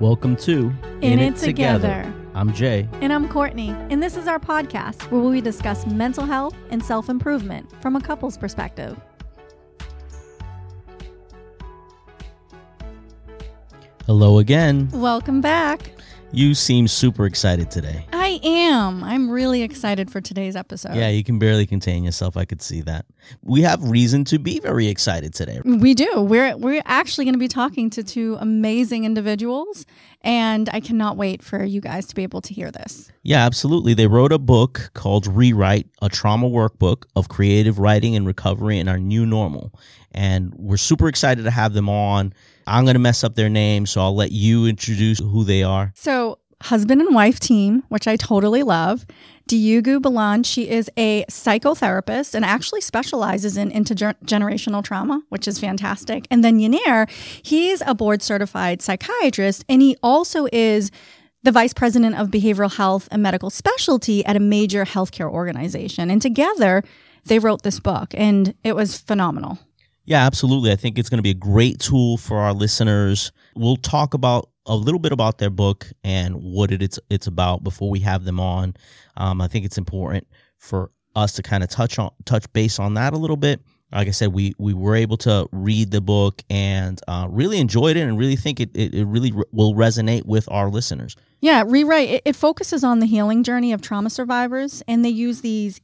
Welcome to In, It Together. I'm Jay. And I'm Courtney, and this is our podcast where we discuss mental health and self improvement from a couple's perspective. Hello again. Welcome back. You seem super excited today. I am. I'm really excited for today's episode. Yeah, you can barely contain yourself. I could see that. We have reason to be very excited today. We do. We're we're actually going to be talking to two amazing individuals and I cannot wait for you guys to be able to hear this. Yeah, absolutely. They wrote a book called Rewrite, a trauma workbook of creative writing and recovery in our new normal. And we're super excited to have them on. I'm going to mess up their name, so I'll let you introduce who they are. So, husband and wife team, which I totally love. Duygu Balan, she is a psychotherapist and actually specializes in intergenerational trauma, which is fantastic. And then Yener, he's a board certified psychiatrist and he also is the vice president of behavioral health and medical specialty at a major healthcare organization. And together, they wrote this book and it was phenomenal. Yeah, absolutely. I think it's going to be a great tool for our listeners. We'll talk about a little bit about their book and what it, it's it's about before we have them on. Um, I think it's important for us to kind of touch on touch base on that a little bit. Like I said, we we were able to read the book and uh, really enjoyed it, and really think it it, it really re- will resonate with our listeners. Yeah, rewrite. It, it focuses on the healing journey of trauma survivors, and they use these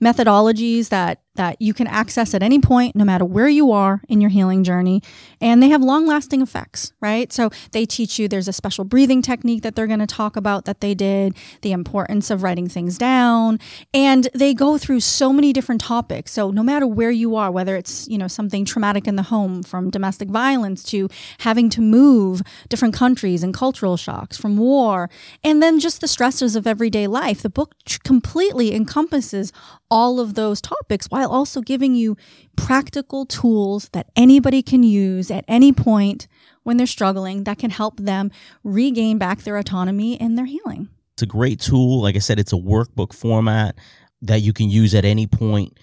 methodologies that that you can access at any point, no matter where you are in your healing journey. And they have long lasting effects, right? So they teach you there's a special breathing technique that they're going to talk about that they did, the importance of writing things down. And they go through so many different topics. So no matter where you are, whether it's, you know, something traumatic in the home from domestic violence to having to move different countries and cultural shocks from war, and then just the stresses of everyday life, the book completely encompasses all of those topics while while also giving you practical tools that anybody can use at any point when they're struggling that can help them regain back their autonomy and their healing. It's a great tool. Like I said, it's a workbook format that you can use at any point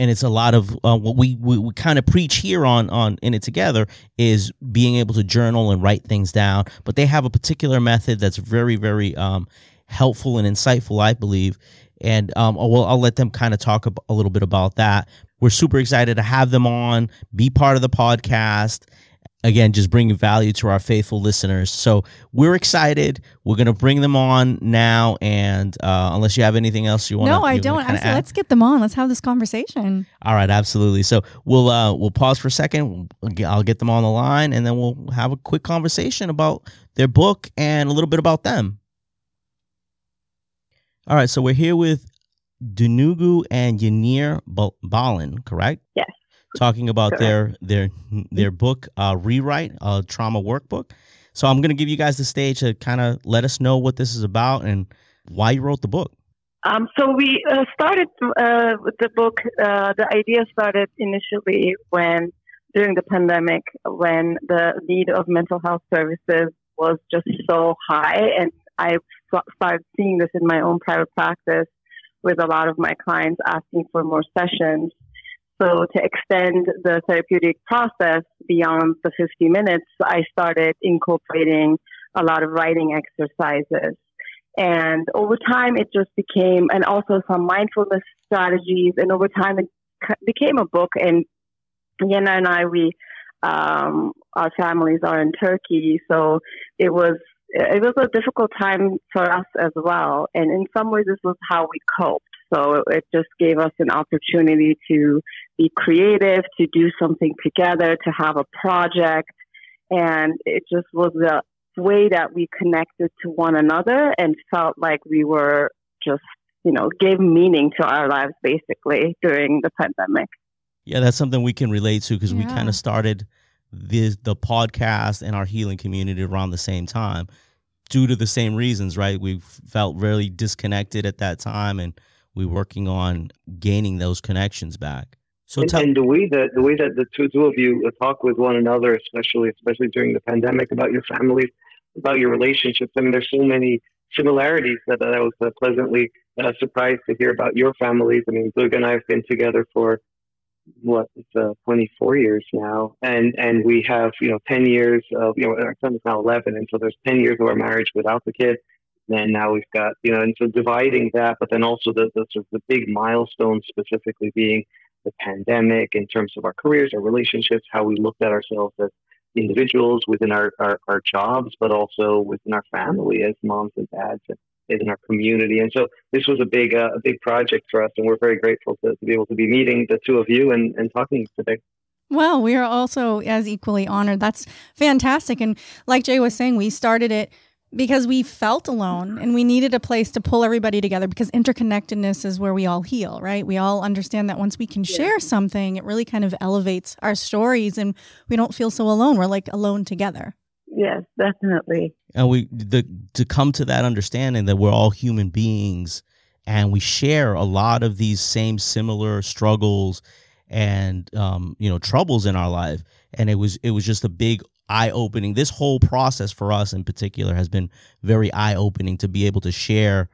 and it's a lot of uh, what we, we, we kind of preach here on on in it together is being able to journal and write things down but they have a particular method that's very very um, helpful and insightful i believe and um, well, I'll let them kind of talk a little bit about that. We're super excited to have them on, be part of the podcast. Again, just bringing value to our faithful listeners. So we're excited. We're going to bring them on now. And uh, unless you have anything else you want, no, I don't. Actually, let's get them on. Let's have this conversation. All right, absolutely. So we'll uh, we'll pause for a second. I'll get them on the line, and then we'll have a quick conversation about their book and a little bit about them. All right, so we're here with Duygu and Yener Balan, correct? Yes. Talking about correct. their their their book, uh, Rewrite, a trauma workbook. So I'm going to give you guys the stage to kind of let us know what this is about and why you wrote the book. Um, so we uh, started uh, with the book. Uh, the idea started initially when during the pandemic, when the need of mental health services was just so high, and I started seeing this in my own private practice with a lot of my clients asking for more sessions. So to extend the therapeutic process beyond the 50 minutes, I started incorporating a lot of writing exercises. And over time, it just became, and also some mindfulness strategies. And over time, it became a book. And Yener and I, we, um, our families are in Turkey. So it was it was a difficult time for us as well. And in some ways, this was how we coped. So it just gave us an opportunity to be creative, to do something together, to have a project. And it just was a way that we connected to one another and felt like we were just, you know, gave meaning to our lives basically during the pandemic. Yeah, that's something we can relate to because yeah. we kind of started the the podcast and our healing community around the same time due to the same reasons right? We felt really disconnected at that time and we are working on gaining those connections back. So and, and the way that the way that the two, two of you talk with one another especially especially during the pandemic about your families about your relationships i mean there's so many similarities that, that i was uh, pleasantly uh, surprised to hear about your families. I mean Duygu and i have been together for what uh, 24 years now, and and we have you know 10 years of you know our son is now 11, and so there's 10 years of our marriage without the kid. And now we've got you know, and so dividing that, but then also the the sort of the big milestones specifically being the pandemic in terms of our careers, our relationships, how we looked at ourselves as individuals within our, our, our jobs, but also within our family as moms and dads and in our community. And so this was a big, uh, a big project for us, and we're very grateful to, to be able to be meeting the two of you and, and talking today. Well, we are also as equally honored. That's fantastic. And like Jay was saying, we started it because we felt alone and we needed a place to pull everybody together because interconnectedness is where we all heal, right? We all understand that once we can yeah. share something, it really kind of elevates our stories and we don't feel so alone. We're like alone together. Yes, definitely. And we the to come to that understanding that we're all human beings and we share a lot of these same similar struggles and um, you know troubles in our life and it was it was just a big eye opening. This whole process for us in particular has been very eye opening to be able to share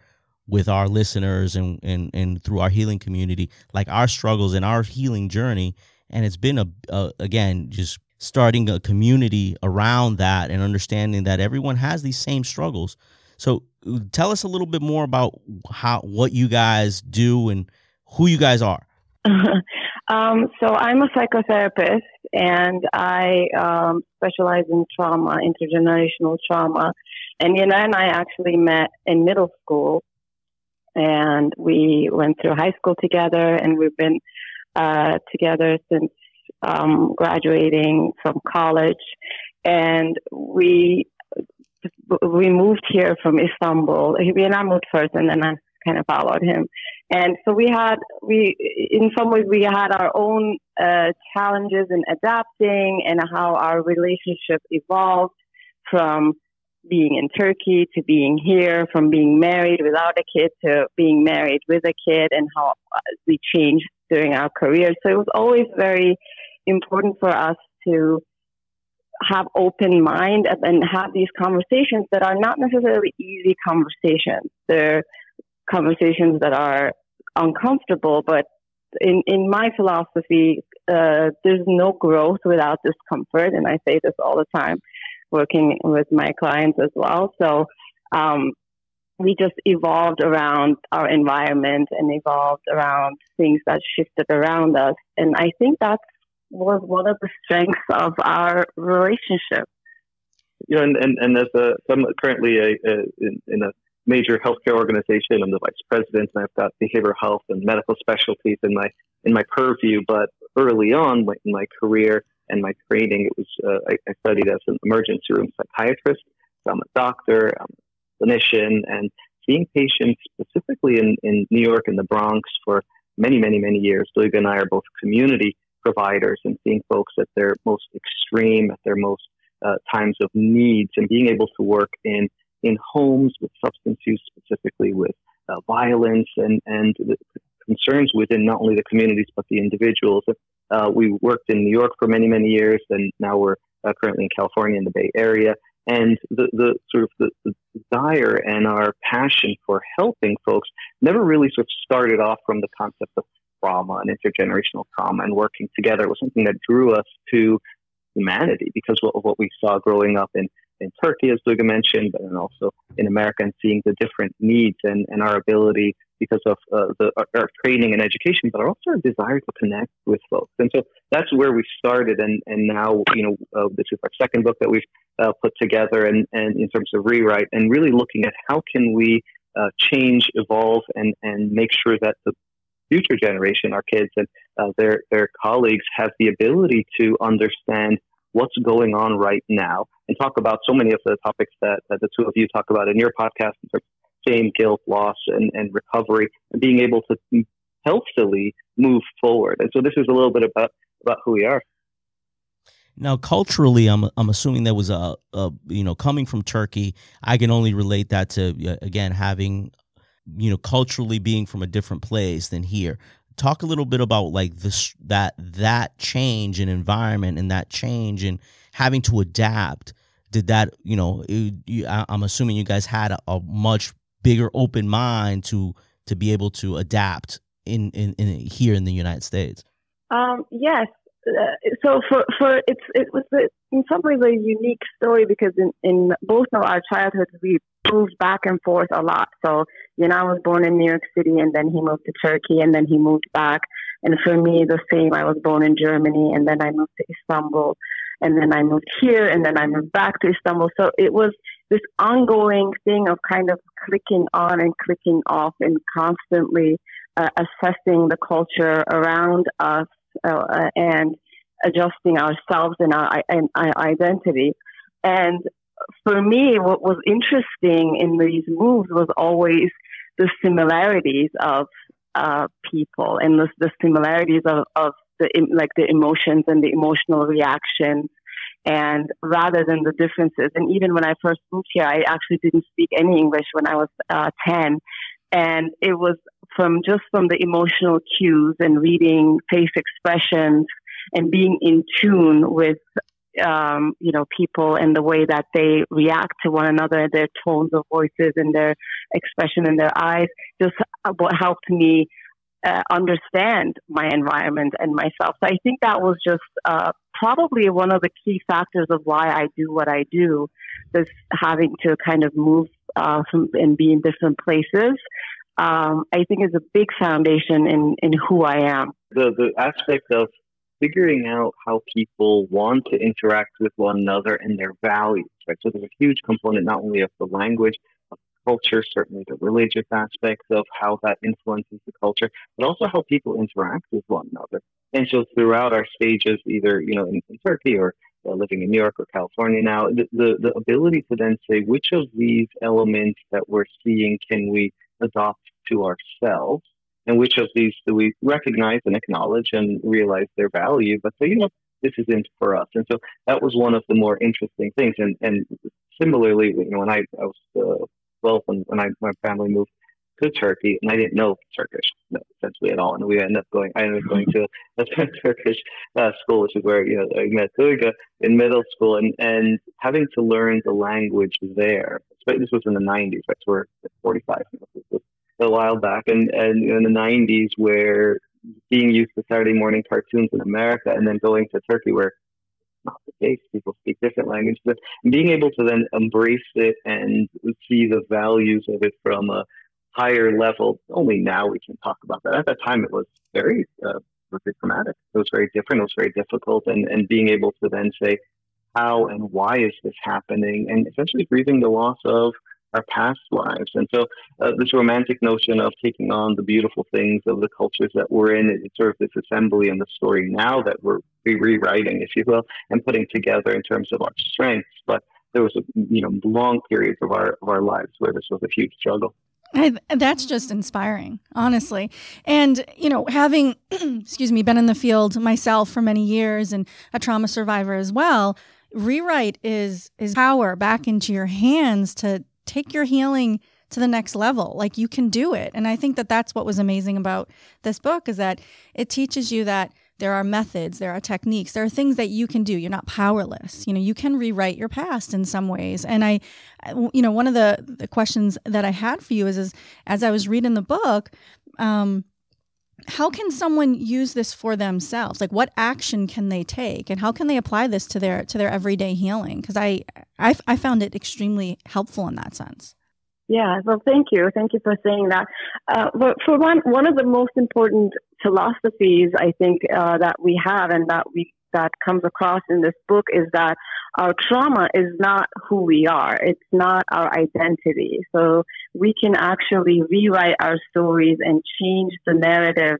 with our listeners and, and, and through our healing community, like our struggles and our healing journey. And it's been a, a again, just starting a community around that and understanding that everyone has these same struggles. So tell us a little bit more about how, what you guys do and who you guys are. um, so I'm a psychotherapist and I um, specialize in trauma, intergenerational trauma. And Yener and I actually met in middle school, and we went through high school together, and we've been uh, together since um, graduating from college. And we we moved here from Istanbul. He and I moved first, and then I kind of followed him. And so we had, we, in some ways, we had our own uh, challenges in adapting and how our relationship evolved from being in Turkey to being here, from being married without a kid to being married with a kid, and how we changed during our careers. So it was always very important for us to have open mind and have these conversations that are not necessarily easy conversations. They're conversations that are uncomfortable, but in, in my philosophy, uh, there's no growth without discomfort. And I say this all the time, working with my clients as well. So, um, we just evolved around our environment and evolved around things that shifted around us. And I think that was one of the strengths of our relationship. You know, and, and, and as a, I'm currently a, a in, in a major healthcare organization. I'm the vice president, and I've got behavioral health and medical specialties in my in my purview. But early on in my career and my training, it was uh, I, I, studied as an emergency room psychiatrist. So I'm a doctor, I'm a clinician, and seeing patients specifically in, in New York and the Bronx for many, many, many years. Duygu and I are both community providers and seeing folks at their most extreme, at their most uh, times of needs, and being able to work in in homes with substance use, specifically with uh, violence and, and concerns within not only the communities but the individuals. Uh, we worked in New York for many, many years, and now we're uh, currently in California in the Bay Area. And the, the sort of the, the desire and our passion for helping folks never really sort of started off from the concept of trauma and intergenerational trauma and working together was something that drew us to humanity because of what we saw growing up in in Turkey, as Duygu mentioned, but then also in America and seeing the different needs and, and our ability because of uh, the, our, our, training and education, but also our desire to connect with folks. And so that's where we started. And, and now, you know, uh, this is our second book that we've uh, put together and, and in terms of rewrite and really looking at how can we uh, change, evolve, and, and make sure that the future generation, our kids and uh, their, their colleagues have the ability to understand what's going on right now and talk about so many of the topics that, that the two of you talk about in your podcast in terms of shame, guilt, loss, and, and recovery, and being able to healthily move forward. And so this is a little bit about, about who we are. Now, culturally, I'm I'm assuming that was a, a, you know coming from Turkey. I can only relate that to again having you know culturally being from a different place than here. Talk a little bit about like this that that change in environment and that change in having to adapt. Did that you know it, you, I, am assuming you guys had a, a, much bigger open mind to to be able to adapt in, in, in here in the united states? Um, yes. Uh, so for for it's it was a, in some ways a unique story because in in both of our childhoods we moved back and forth a lot. So you know I was born in New York City and then he moved to Turkey and then he moved back. And for me the same. I was born in Germany and then I moved to Istanbul and then I moved here and then I moved back to Istanbul. So it was this ongoing thing of kind of clicking on and clicking off and constantly uh, assessing the culture around us uh, and adjusting ourselves and our, and our identity. And for me, what was interesting in these moves was always the similarities of uh, people and the, the similarities of, of the like the emotions and the emotional reactions. And rather than the differences and even when i first moved here i actually didn't speak any english when i was uh, 10 and it was from just from the emotional cues and reading face expressions and being in tune with um, you know people and the way that they react to one another, their tones of voices and their expression in their eyes, just what helped me uh, understand my environment and myself. So I think that was just uh, probably one of the key factors of why I do what I do, is having to kind of move uh, from, and be in different places. Um, I think is a big foundation in, in who I am. The, the aspect of figuring out how people want to interact with one another and their values, right? So there's a huge component not only of the language, of culture, certainly the religious aspects of how that influences the culture, but also how people interact with one another. And so throughout our stages, either, you know, in, in Turkey or uh, living in New York or California now, the, the, the ability to then say which of these elements that we're seeing can we adopt to ourselves and which of these do we recognize and acknowledge and realize their value, but say, you know, this isn't for us. And so that was one of the more interesting things. And, and similarly, you know, when I, I was uh, 12, when, when I, my family moved to Turkey, and I didn't know Turkish essentially at all. And we ended up going, I ended up going to a Turkish uh, school, which is where, you know, I met Duygu in middle school and, and having to learn the language there. This was in the 90s, right? So we're 45. You know, was a while back and, and in the 90s where being used to Saturday morning cartoons in America and then going to Turkey where not the case. People speak different languages, but being able to then embrace it and see the values of it from a higher level. Only now we can talk about that. At that time, it was very, uh, traumatic. It was very different. It was very difficult, and and being able to then say, how and why is this happening, and essentially grieving the loss of our past lives. And so, uh, this romantic notion of taking on the beautiful things of the cultures that we're in, it's sort of this assembly and the story now that we're rewriting, if you will, and putting together in terms of our strengths. But there was a you know long periods of our of our lives where this was a huge struggle. I, that's just inspiring, honestly. And, you know, having, excuse me, been in the field myself for many years and a trauma survivor as well, rewrite is is power back into your hands to take your healing to the next level. Like you can do it. And I think that that's what was amazing about this book is that it teaches you that there are methods, there are techniques, there are things that you can do. You're not powerless. You know, you can rewrite your past in some ways. And I, you know, one of the, the questions that I had for you is, is as I was reading the book, um, how can someone use this for themselves? Like what action can they take? And how can they apply this to their to their everyday healing? Because I, I i found it extremely helpful in that sense. Yeah well thank you. Thank you for saying that. Uh, for one one of the most important philosophies i think uh, that we have and that we that comes across in this book is that our trauma is not who we are. It's not our identity. So we can actually rewrite our stories and change the narrative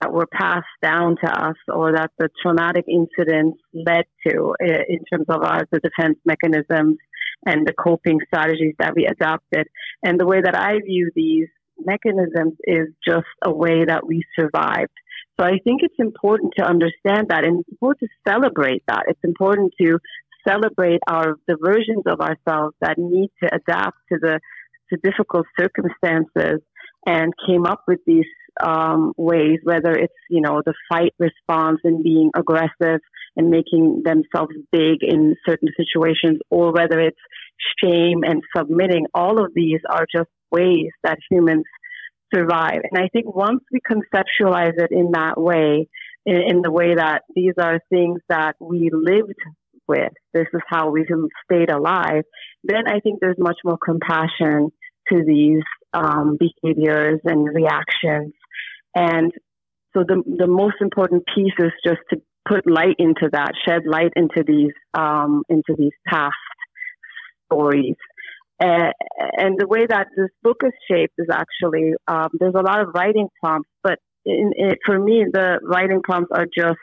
that were passed down to us or that the traumatic incidents led to eh, in terms of our the defense mechanisms and the coping strategies that we adopted. And the way that I view these mechanisms is just a way that we survived. So I think it's important to understand that and it's important to celebrate that. It's important to celebrate our the versions of ourselves that need to adapt to the to difficult circumstances and came up with these um, ways, whether it's you know the fight response and being aggressive and making themselves big in certain situations, or whether it's shame and submitting. All of these are just ways that humans survive. And I think once we conceptualize it in that way, in, in the way that these are things that we lived with. This is how we stayed alive. Then I think there's much more compassion to these um, behaviors and reactions. And so the the most important piece is just to put light into that, shed light into these um, into these past stories. Uh, and the way that this book is shaped is actually um, there's a lot of writing prompts, but in, in, for me, the writing prompts are just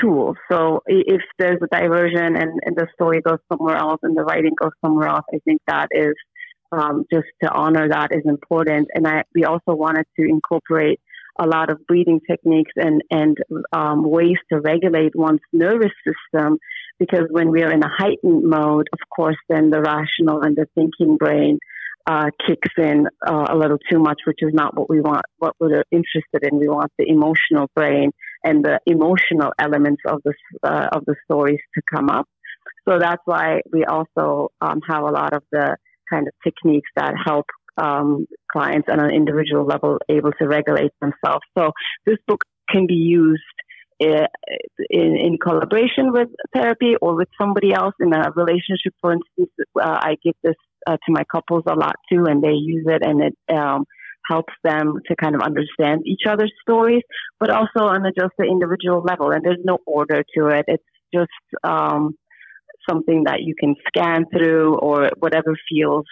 tools. So if there's a diversion and, and, the story goes somewhere else and the writing goes somewhere else, I think that is um, just to honor that is important. And I, we also wanted to incorporate a lot of breathing techniques and, and um, ways to regulate one's nervous system because when we are in a heightened mode, of course, then the rational and the thinking brain uh, kicks in uh, a little too much, which is not what we want, what we're interested in. We want the emotional brain and the emotional elements of the, uh, of the stories to come up. So that's why we also um, have a lot of the kind of techniques that help um, clients on an individual level able to regulate themselves. So this book can be used in, in collaboration with therapy or with somebody else in a relationship. For instance, uh, I give this uh, to my couples a lot too, and they use it, and it um, helps them to kind of understand each other's stories, but also on a just the individual level. And there's no order to it. It's just um, something that you can scan through or whatever feels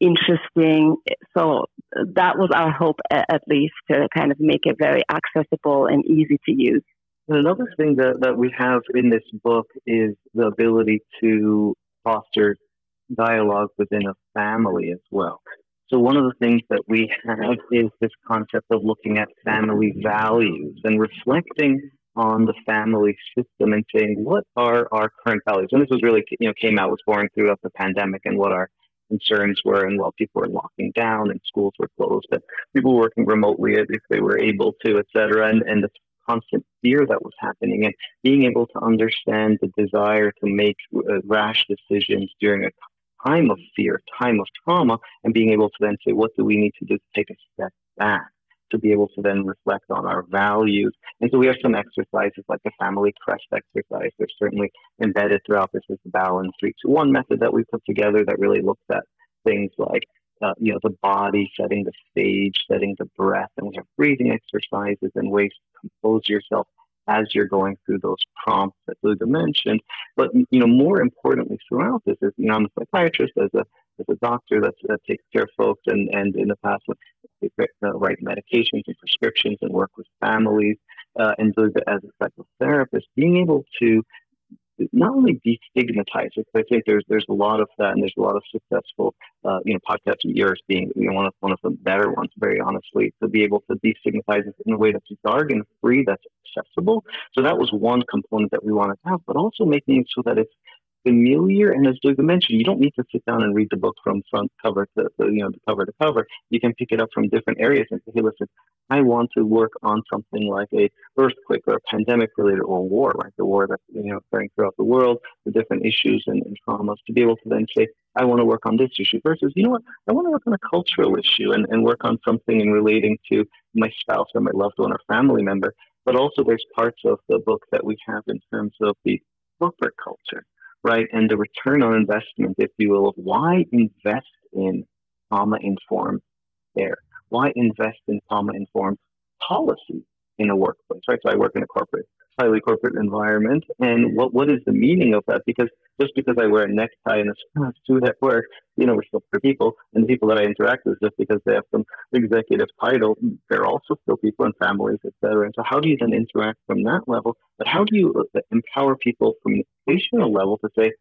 interesting. So that was our hope, at least, to kind of make it very accessible and easy to use. Another thing that, that we have in this book is the ability to foster dialogue within a family as well. So one of the things that we have is this concept of looking at family values and reflecting on the family system and saying what are our current values. And this was really you know came out was born throughout the pandemic and what our concerns were and while people were locking down and schools were closed and people working remotely if they were able to, et cetera, and, and the constant fear that was happening and being able to understand the desire to make uh, rash decisions during a time of fear, time of trauma, and being able to then say, what do we need to do to take a step back? To be able to then reflect on our values. And so we have some exercises like the family crest exercise. They're certainly embedded throughout this is the balance three two one method that we put together that really looks at things like uh, you know the body setting the stage setting the breath and we have breathing exercises and ways to compose yourself as you're going through those prompts that Duygu mentioned. But you know, more importantly, throughout this is you know I'm a psychiatrist as a as a doctor that, that takes care of folks, and and in the past uh, write medications and prescriptions and work with families, uh, and Duygu as a psychotherapist, being able to not only destigmatize it, but I think there's there's a lot of that, and there's a lot of successful, uh, you know, podcasts of yours being you know, one of one of the better ones, very honestly, to be able to destigmatize it in a way that's jargon free, that's accessible. So that was one component that we wanted to have, but also making it so that it's familiar. And as Duygu mentioned, you don't need to sit down and read the book from front cover to, to you know, the cover to cover. You can pick it up from different areas and say, hey, listen, I want to work on something like a earthquake or a pandemic related or war, right? The war that's, you know, occurring throughout the world, the different issues and, and traumas to be able to then say, I want to work on this issue versus, you know what, I want to work on a cultural issue and, and work on something in relating to my spouse or my loved one or family member. But also there's parts of the book that we have in terms of the corporate culture right? And the return on investment, if you will, why invest in trauma informed care? Why invest in trauma informed policy in a workplace, right? So I work in a corporate, highly corporate environment. And what, what is the meaning of that? Because just because I wear a necktie and a suit at work, you know, we're still people. And the people that I interact with, just because they have some executive title, they're also still people and families, etc. And so how do you then interact from that level? But how do you uh, empower people from the patient level to say,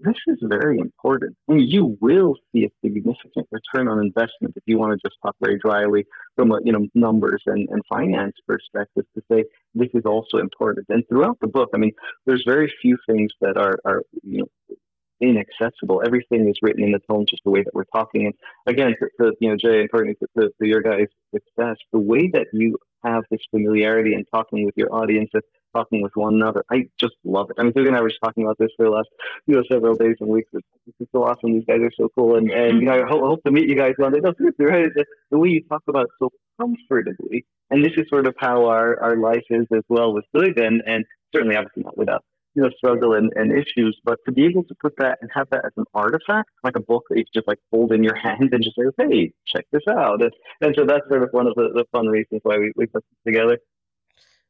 this is very important. I mean, you will see a significant return on investment if you want to just talk very dryly from a you know numbers and, and finance perspective to say this is also important. And throughout the book, I mean, there's very few things that are are you know inaccessible. Everything is written in the tone just the way that we're talking. And again, to, to you know Jay and to, to, to your guys' success, the way that you have this familiarity and talking with your audience talking with one another. I just love it. I mean, Susan and I were just talking about this for the last you know several days and weeks. It's, so awesome. These guys are so cool, and and you know I hope, hope to meet you guys one day. No, seriously, right? The, way you talk about it so comfortably. And this is sort of how our, our life is as well with and, and certainly obviously not without you know, struggle and, and issues, but to be able to put that and have that as an artifact, like a book that you can just like hold in your hand and just say, hey, check this out. And, and so that's sort of one of the, the fun reasons why we, we put this together.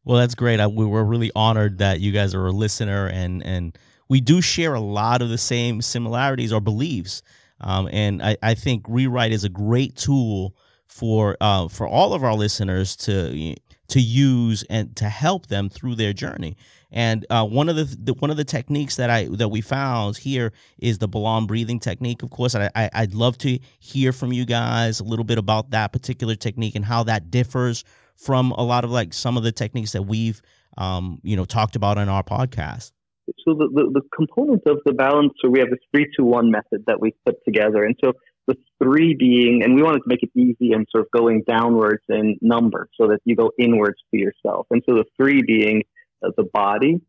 Well, that's great. I, we were really honored that you guys are a listener, and and we do share a lot of the same similarities or beliefs. Um, and I, I think Rewrite is a great tool for uh, for all of our listeners to to use and to help them through their journey. And uh, one of the, the, one of the techniques that I that we found here is the Balan breathing technique. Of course, I, I I'd love to hear from you guys a little bit about that particular technique and how that differs from a lot of like some of the techniques that we've um, you know talked about on our podcast. So the, the, the components of the balance, so we have this one method that we put together, and so the three being, and we wanted to make it easy and sort of going downwards in number, so that you go inwards to yourself, and so the three being uh, the body,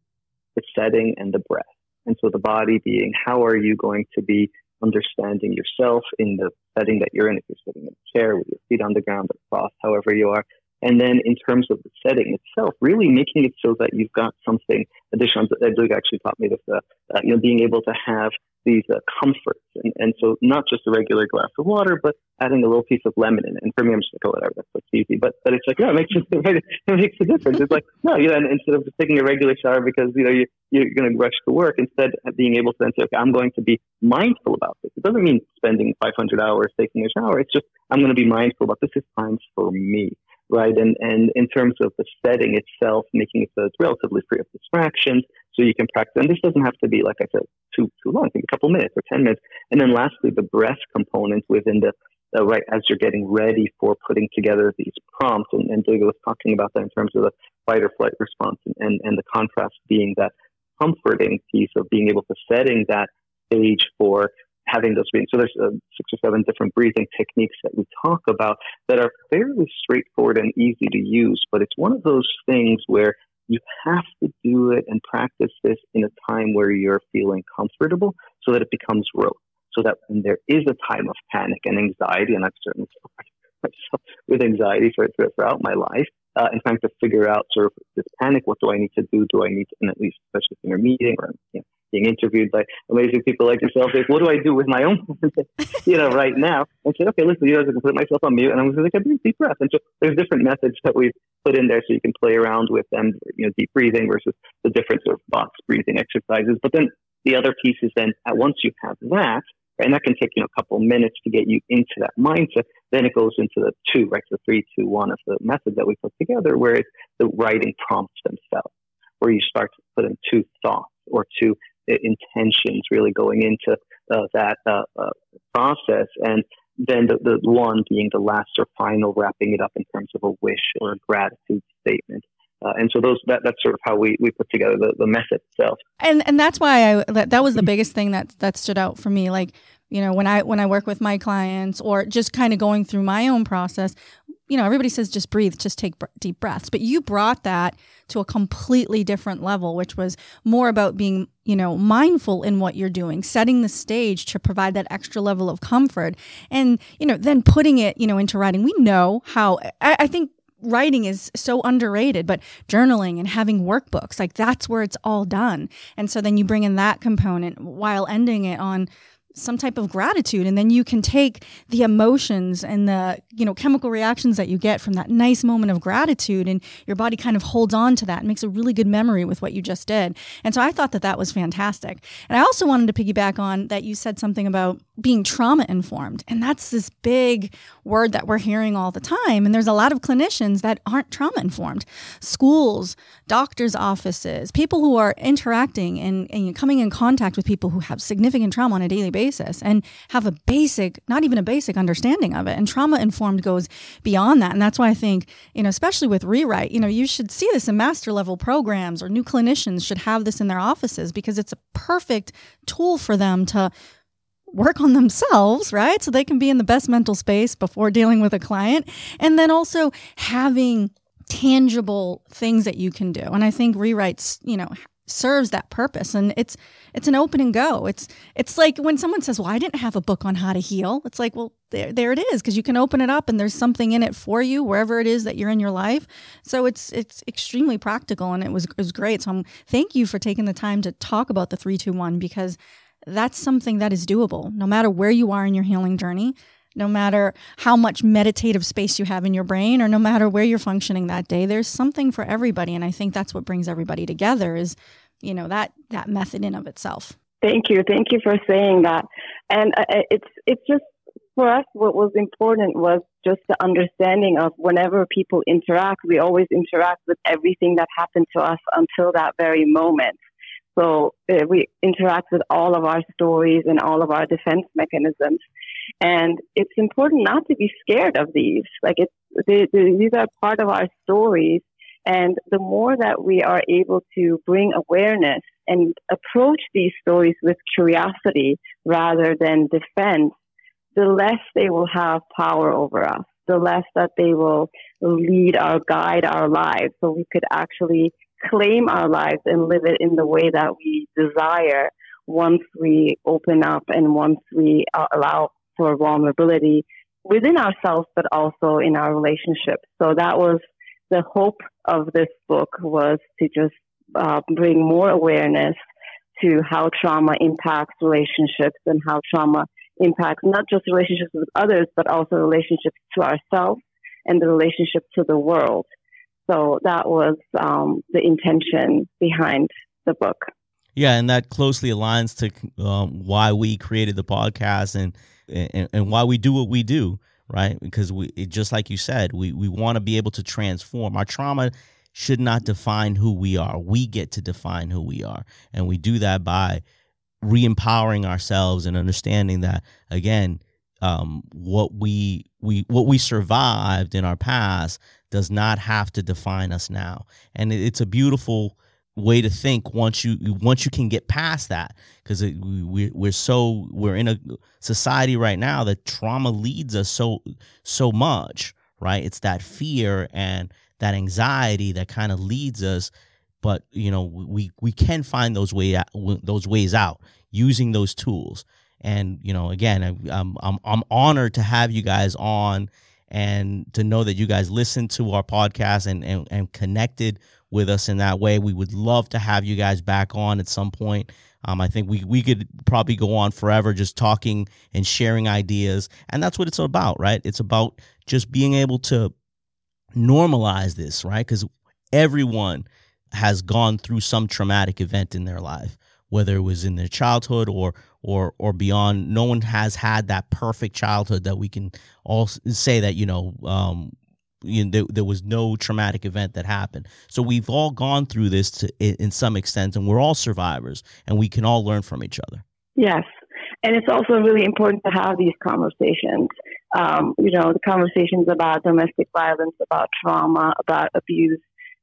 the setting, and the breath. And so the body being, how are you going to be understanding yourself in the setting that you're in, if you're sitting in a chair with your feet on the ground or crossed, however you are, and then in terms of the setting itself, really making it so that you've got something additional. Duygu actually taught me this, uh, uh, you know, being able to have these uh, comforts. And, and so not just a regular glass of water, but adding a little piece of lemon in it. And for me, I'm just like, oh, whatever, that's easy. But, but it's like, no, it makes, it makes a difference. It's like, no, you know, instead of just taking a regular shower because, you know, you, you're going to rush to work, instead of being able to then say, okay, I'm going to be mindful about this. It doesn't mean spending 500 hours taking a shower. It's just, I'm going to be mindful about this is time for me right? And and in terms of the setting itself, making it so it's relatively free of distractions, so you can practice. And this doesn't have to be, like I said, too too long. a couple minutes or ten minutes. And then lastly, the breath component within the uh, right as you're getting ready for putting together these prompts. And, and Duygu was talking about that in terms of the fight or flight response, and, and and the contrast being that comforting piece of being able to setting that stage for having those breathing. So there's uh, six or seven different breathing techniques that we talk about that are fairly straightforward and easy to use, but it's one of those things where you have to do it and practice this in a time where you're feeling comfortable so that it becomes rote. So that when there is a time of panic and anxiety, and I've certainly myself with anxiety throughout my life, uh, and trying to figure out sort of this panic, what do I need to do? Do I need to, and at least especially in a meeting or you know, being interviewed by amazing people like yourself. Like, what do I do with my own, you know, right now? And said, okay, listen, you know, I can put myself on mute, and I'm going to take a deep breath. And so there's different methods that we've put in there, so you can play around with them, you know, deep breathing versus the different sort of box breathing exercises. But then the other piece is then, once you have that, and that can take you know, a couple minutes to get you into that mindset. Then it goes into the two, right? The three, two, one of the method that we put together, where it's the writing prompts themselves, where you start to put in two thoughts or two intentions really going into uh, that uh, uh, process. And then the, the one being the last or final, wrapping it up in terms of a wish or a gratitude statement. Uh, and so those that, that's sort of how we, we put together the, the method itself. And and that's why I that, that was the biggest thing that that stood out for me. Like you know when I when I work with my clients or just kind of going through my own process, you know, everybody says just breathe, just take deep breaths. But you brought that to a completely different level, which was more about being, you know, mindful in what you're doing, setting the stage to provide that extra level of comfort. And, you know, then putting it, you know, into writing. We know how, I, I think writing is so underrated, but journaling and having workbooks, like that's where it's all done. And so then you bring in that component while ending it on some type of gratitude and then you can take the emotions and the you know chemical reactions that you get from that nice moment of gratitude and your body kind of holds on to that and makes a really good memory with what you just did. And so i thought that that was fantastic. And i also wanted to piggyback on that you said something about being trauma informed and that's this big word that we're hearing all the time and there's a lot of clinicians that aren't trauma informed schools doctors offices people who are interacting and, and coming in contact with people who have significant trauma on a daily basis basis and have a basic, not even a basic understanding of it. And trauma informed goes beyond that. And that's why I think, you know, especially with rewrite, you know, you should see this in master level programs or new clinicians should have this in their offices because it's a perfect tool for them to work on themselves, right? So they can be in the best mental space before dealing with a client. And then also having tangible things that you can do. And I think rewrites, you know, serves that purpose. And it's it's an open and go. It's it's like when someone says well i didn't have a book on how to heal it's like well there, there it is because you can open it up and there's something in it for you wherever it is that you're in your life. So it's it's extremely practical and it was it was great. So I'm, thank you for taking the time to talk about the 321 because that's something that is doable. No matter where you are in your healing journey no matter how much meditative space you have in your brain or no matter where you're functioning that day there's something for everybody. And i think that's what brings everybody together is you know that that method in of itself. Thank you. Thank you for saying that. And uh, uh, it's it's just for us what was important was just the understanding of whenever people interact we always interact with everything that happened to us until that very moment. So uh, we interact with all of our stories and all of our defense mechanisms. And it's important not to be scared of these. Like it's, they, they, these are part of our stories. And the more that we are able to bring awareness and approach these stories with curiosity rather than defense, the less they will have power over us, the less that they will lead or guide our lives. So we could actually claim our lives and live it in the way that we desire once we open up and once we uh, allow for vulnerability within ourselves, but also in our relationships. So that was the hope of this book was to just uh, bring more awareness to how trauma impacts relationships and how trauma impacts not just relationships with others, but also relationships to ourselves and the relationship to the world. So that was um, the intention behind the book. Yeah, and that closely aligns to um, why we created the podcast and and, and why we do what we do, right? Because we it, just like you said, we we want to be able to transform. Our trauma should not define who we are. We get to define who we are, and we do that by re-empowering ourselves and understanding that again um, what we we what we survived in our past does not have to define us now and it's a beautiful way to think once you once you can get past that. Because we we're so we're in a society right now that trauma leads us so so much right? It's that fear and that anxiety that kind of leads us. But you know we we can find those way out, those ways out using those tools. And you know again I'm I'm I'm honored to have you guys on and to know that you guys listen to our podcast and and, and connected with us in that way. We would love to have you guys back on at some point. Um, I think we we could probably go on forever just talking and sharing ideas, and that's what it's about, right? It's about just being able to normalize this, right? Because everyone has gone through some traumatic event in their life, whether it was in their childhood or or or beyond. No one has had that perfect childhood that we can all say that you know um, you know, there, there, was no traumatic event that happened. So we've all gone through this to, in, some extent, and we're all survivors, and we can all learn from each other. Yes, and it's also really important to have these conversations. Um, you know, the conversations about domestic violence, about trauma, about abuse.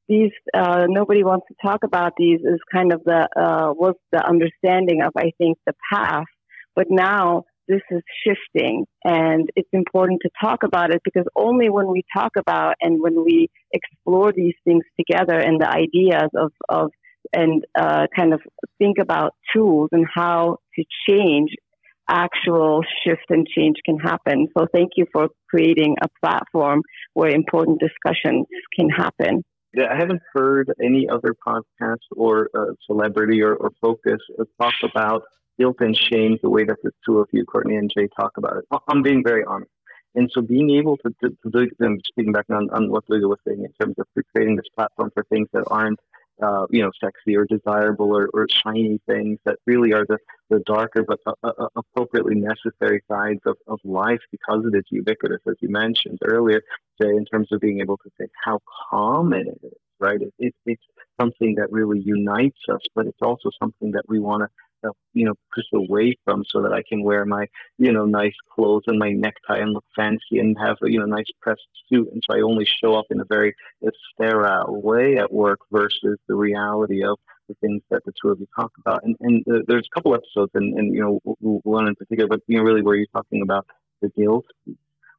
These uh, nobody wants to talk about these. Is kind of the uh, was the understanding of I think the past, but now this is shifting and it's important to talk about it because only when we talk about and when we explore these things together and the ideas of, of and uh, kind of think about tools and how to change actual shift and change can happen. So thank you for creating a platform where important discussions can happen. Yeah, I haven't heard any other podcast or uh, celebrity or, or focus talk about guilt and shame the way that the two of you, Courtney and Jay, talk about it. I'm being very honest. And so being able to, to, to and speaking back on, on what Duygu was saying in terms of creating this platform for things that aren't, uh, you know, sexy or desirable or, or shiny things that really are the, the darker but uh, uh, uh appropriately necessary sides of, of life because it is ubiquitous, as you mentioned earlier, Jay, in terms of being able to say how common it is, right? It, it, it's something that really unites us, but it's also something that we want to you know, push away from so that I can wear my, you know, nice clothes and my necktie and look fancy and have a, you know, nice pressed suit. And so I only show up in a very sterile way at work versus the reality of the things that the two of you talk about. And, and uh, there's a couple episodes and, and, you know, one in particular, but, you know, really where you're talking about the guilt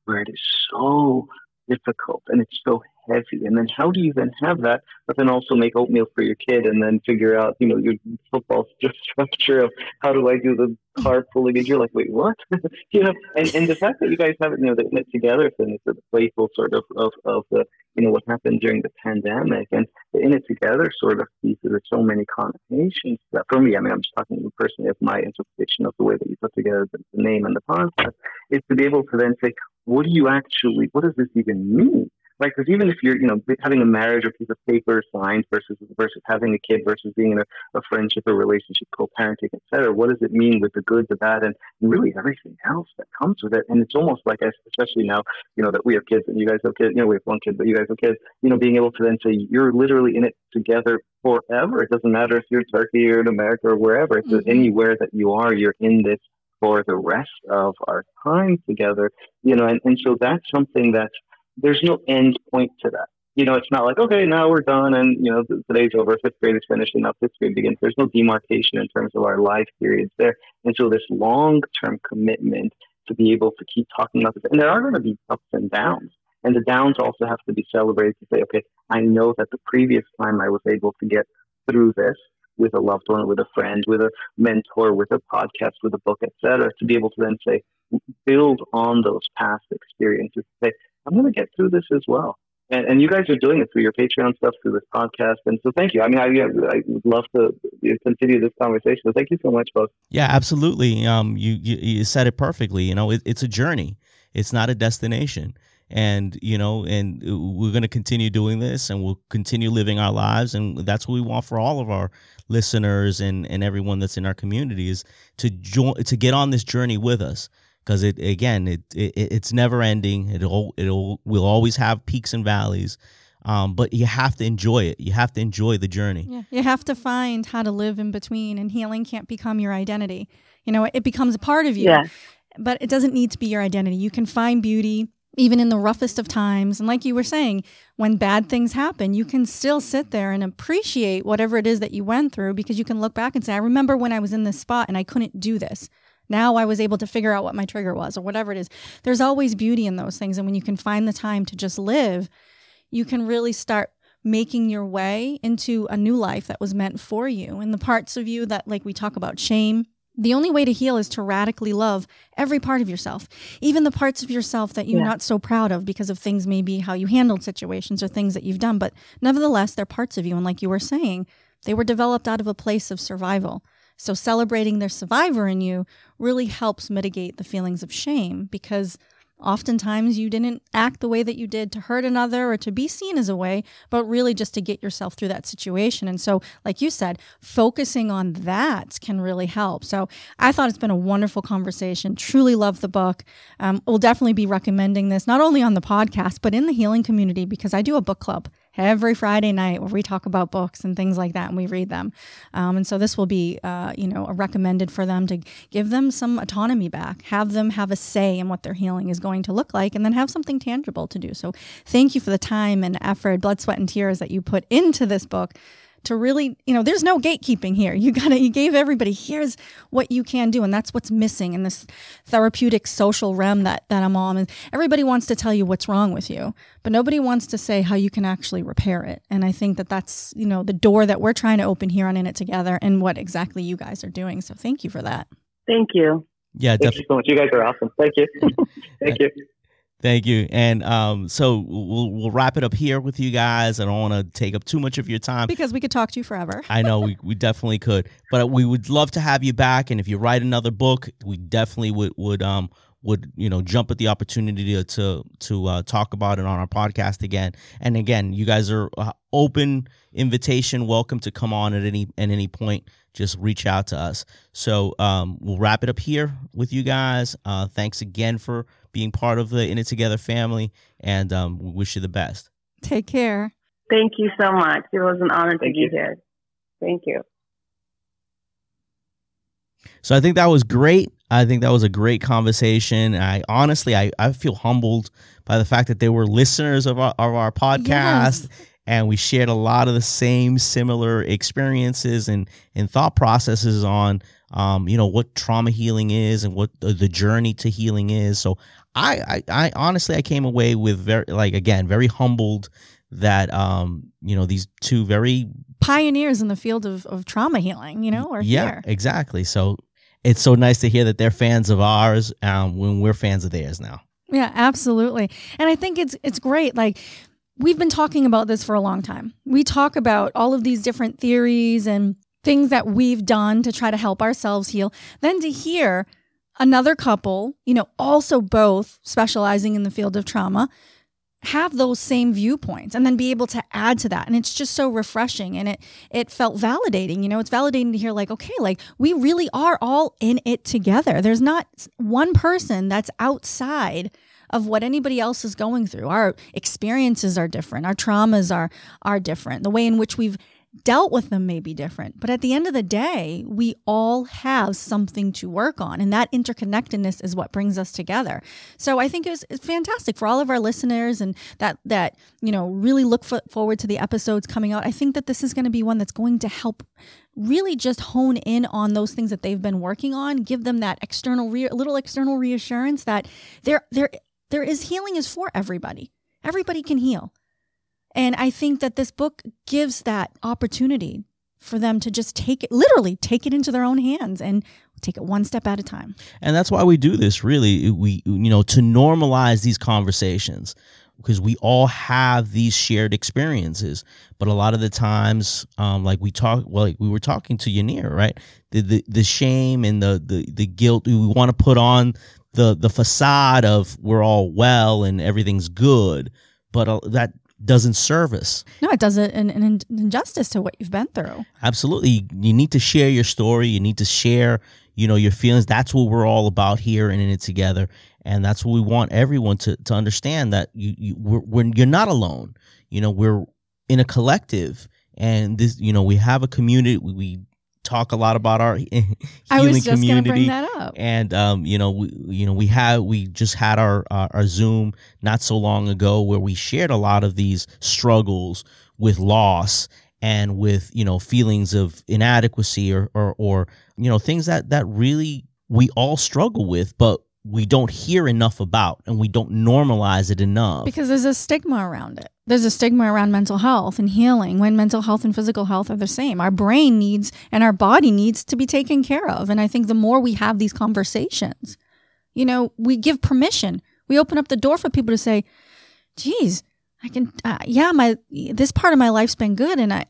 where it is so difficult and it's so heavy. And then how do you then have that, but then also make oatmeal for your kid and then figure out, you know, your football structure of how do I do the carb pulling? And you're like, wait, what? you know, and, and the fact that you guys have it, you know, the knit together thing is the playful sort of, of, of the, you know, what happened during the pandemic and the in it together sort of piece, there's so many connotations that for me, I mean, I'm just talking personally of my interpretation of the way that you put together the, the name and the concept is to be able to then say, what do you actually, what does this even mean? right? Because even if you're, you know, having a marriage or piece of paper signed versus versus having a kid versus being in a, a friendship or relationship, co-parenting, et cetera, what does it mean with the good, the bad, and really everything else that comes with it? And it's almost like, especially now, you know, that we have kids and you guys have kids. You know, we have one kid, but you guys have kids. You know, being able to then say you're literally in it together forever. It doesn't matter if you're in Turkey or in America or wherever. It's mm-hmm. anywhere that you are, you're in this for the rest of our time together. You know, and, and so that's something that's there's no end point to that. You know, it's not like, okay, now we're done and, you know, today's over, fifth grade is finished and now sixth grade begins. There's no demarcation in terms of our life periods there. And so this long term commitment to be able to keep talking about this, and there are going to be ups and downs. And the downs also have to be celebrated to say, okay, I know that the previous time I was able to get through this with a loved one, with a friend, with a mentor, with a podcast, with a book, etc., to be able to then say, build on those past experiences. Say, I'm going to get through this as well. And, and you guys are doing it through your Patreon stuff, through this podcast. And so thank you. I mean, I, I would love to continue this conversation. So thank you so much, folks. Yeah, absolutely. Um, you, you, you said it perfectly. You know, it, it's a journey. It's not a destination. And, you know, and we're going to continue doing this and we'll continue living our lives. And that's what we want for all of our listeners and, and everyone that's in our community is to join, to get on this journey with us because it again it, it it's never ending. It'll it'll we'll always have peaks and valleys. Um, but you have to enjoy it. You have to enjoy the journey. Yeah, you have to find how to live in between, and healing can't become your identity. You know, it becomes a part of you, yeah. but it doesn't need to be your identity. You can find beauty even in the roughest of times. And like you were saying, when bad things happen, you can still sit there and appreciate whatever it is that you went through because you can look back and say, I remember when I was in this spot and I couldn't do this. Now I was able to figure out what my trigger was or whatever it is. There's always beauty in those things. And when you can find the time to just live, you can really start making your way into a new life that was meant for you. And the parts of you that, like we talk about shame, the only way to heal is to radically love every part of yourself, even the parts of yourself that you're yeah. not so proud of because of things maybe how you handled situations or things that you've done. But nevertheless, they're parts of you. And like you were saying, they were developed out of a place of survival. So celebrating their survivor in you really helps mitigate the feelings of shame because oftentimes you didn't act the way that you did to hurt another or to be seen as a way, but really just to get yourself through that situation. And so, like you said, focusing on that can really help. So I thought it's been a wonderful conversation. Truly love the book. Um, we'll definitely be recommending this not only on the podcast, but in the healing community because I do a book club every Friday night where we talk about books and things like that and we read them. Um, and so this will be, uh, you know, recommended for them to give them some autonomy back, have them have a say in what their healing is going to look like, and then have something tangible to do. So thank you for the time and effort, blood, sweat, and tears that you put into this book to really, you know, there's no gatekeeping here. You got to, you gave everybody, here's what you can do. And that's what's missing in this therapeutic social realm that, that I'm on. And everybody wants to tell you what's wrong with you, but nobody wants to say how you can actually repair it. And I think that that's, you know, the door that we're trying to open here on In It Together and what exactly you guys are doing. So thank you for that. Thank you. Yeah, definitely. Thank you so much. You guys are awesome. Thank you. Thank you. Thank you. And um, so we'll we'll wrap it up here with you guys. I don't want to take up too much of your time because we could talk to you forever. I know we, we definitely could, but we would love to have you back. And if you write another book, we definitely would would um would you know jump at the opportunity to to, to uh, talk about it on our podcast again. And again, you guys are uh, open invitation, welcome to come on at any at any point. Just reach out to us. So um, we'll wrap it up here with you guys. Uh, thanks again for being part of the In It Together family, and um, we wish you the best. Take care. Thank you so much. It was an honor Thank to you. be here. Thank you. So I think that was great. I think that was a great conversation. I honestly, I, I feel humbled by the fact that they were listeners of our, of our podcast. Yes. And we shared a lot of the same similar experiences and, and thought processes on um, you know what trauma healing is and what the, the journey to healing is. So I, I, I honestly, I came away with very, like, again, very humbled that, um, you know, these two very Pioneers in the field of, of trauma healing, you know, are yeah, here. exactly. So it's so nice to hear that they're fans of ours um, when we're fans of theirs now. Yeah, absolutely. And I think it's it's great. Like we've been talking about this for a long time. We talk about all of these different theories and things that we've done to try to help ourselves heal. Then to hear another couple, you know, also both specializing in the field of trauma, have those same viewpoints and then be able to add to that. And it's just so refreshing and it it felt validating you know it's validating to hear like okay like we really are all in it together. There's not one person that's outside of what anybody else is going through. Our experiences are different. Our traumas are are different. The way in which we've dealt with them may be different. But at the end of the day, we all have something to work on. And that interconnectedness is what brings us together. So I think it was, it's fantastic for all of our listeners and that, that, you know, really look f- forward to the episodes coming out. I think that this is going to be one that's going to help really just hone in on those things that they've been working on, give them that external, re- little external reassurance that there, there, there is healing is for everybody. Everybody can heal. And I think that this book gives that opportunity for them to just take it, literally take it into their own hands and take it one step at a time. And that's why we do this really. We, you know, to normalize these conversations because we all have these shared experiences. But a lot of the times, um, like we talk, well, like we were talking to Yener, right? The, the, the shame and the, the, the guilt we want to put on the, the facade of we're all well and everything's good. But uh, that doesn't service. No, it does an, an injustice to what you've been through. Absolutely. You need to share your story. You need to share, you know, your feelings. That's what we're all about here and in it together. And that's what we want everyone to, to understand that you, you we're, we're, you're not alone. You know, we're in a collective and this, you know, we have a community. We, we talk a lot about our healing I was just community. bring that up. And um, you know, we you know we had we just had our uh, our Zoom not so long ago where we shared a lot of these struggles with loss and with you know feelings of inadequacy or or, or you know things that that really we all struggle with, but we don't hear enough about and we don't normalize it enough. Because there's a stigma around it. There's a stigma around mental health and healing when mental health and physical health are the same. Our brain needs and our body needs to be taken care of. And I think the more we have these conversations, you know, we give permission. We open up the door for people to say, geez, I can, uh, yeah, my, this part of my life's been good. And I,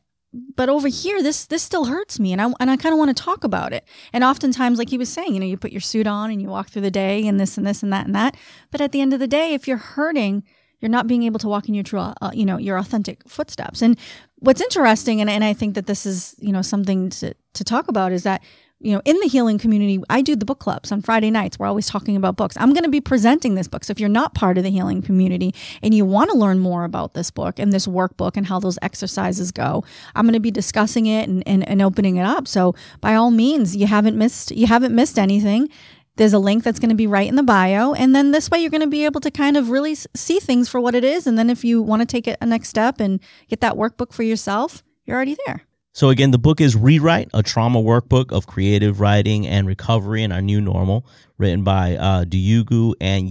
but over here this this still hurts me and I and I kind of want to talk about it. And oftentimes like he was saying, you know, you put your suit on and you walk through the day and this and this and that and that. But at the end of the day, if you're hurting, you're not being able to walk in your true, uh, you know, your authentic footsteps. And what's interesting and and I think that this is, you know, something to to talk about is that you know, in the healing community, I do the book clubs on Friday nights. We're always talking about books. I'm going to be presenting this book. So if you're not part of the healing community and you want to learn more about this book and this workbook and how those exercises go, I'm going to be discussing it and, and, and opening it up. So by all means, you haven't missed, you haven't missed anything. There's a link that's going to be right in the bio. And then this way you're going to be able to kind of really see things for what it is. And then if you want to take it a next step and get that workbook for yourself, you're already there. So again, the book is Rewrite, a trauma workbook of creative writing and recovery in our new normal, written by uh, and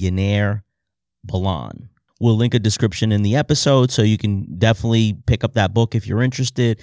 Yener Balan. We'll link a description in the episode so you can definitely pick up that book if you're interested.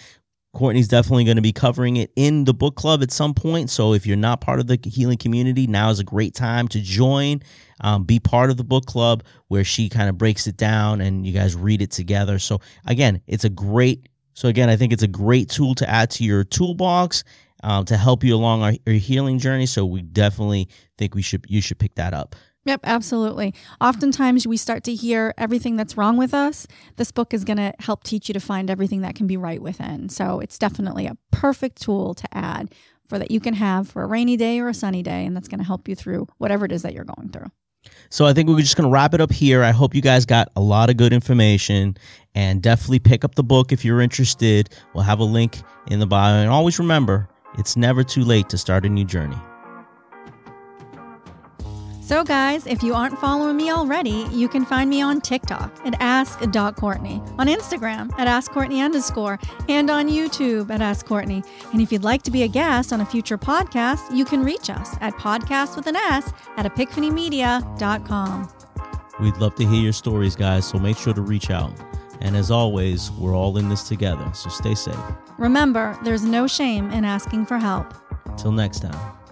Courtney's definitely going to be covering it in the book club at some point. So if you're not part of the healing community, now is a great time to join, um, be part of the book club where she kind of breaks it down and you guys read it together. So again, it's a great so again, I think it's a great tool to add to your toolbox um, to help you along our, our healing journey. So we definitely think we should you should pick that up. Yep, absolutely. Oftentimes we start to hear everything that's wrong with us. This book is going to help teach you to find everything that can be right within. So it's definitely a perfect tool to add for that you can have for a rainy day or a sunny day and that's going to help you through whatever it is that you're going through. So I think we're just going to wrap it up here. I hope you guys got a lot of good information and definitely pick up the book if you're interested. We'll have a link in the bio. And always remember, it's never too late to start a new journey. So, guys, if you aren't following me already, you can find me on TikTok at ask.courtney, on Instagram at askcourtney underscore, and on YouTube at Ask Courtney. And if you'd like to be a guest on a future podcast, you can reach us at podcast with an S at epiphanymedia.com. We'd love to hear your stories, guys, so make sure to reach out. And as always, we're all in this together, so stay safe. Remember, there's no shame in asking for help. Till next time.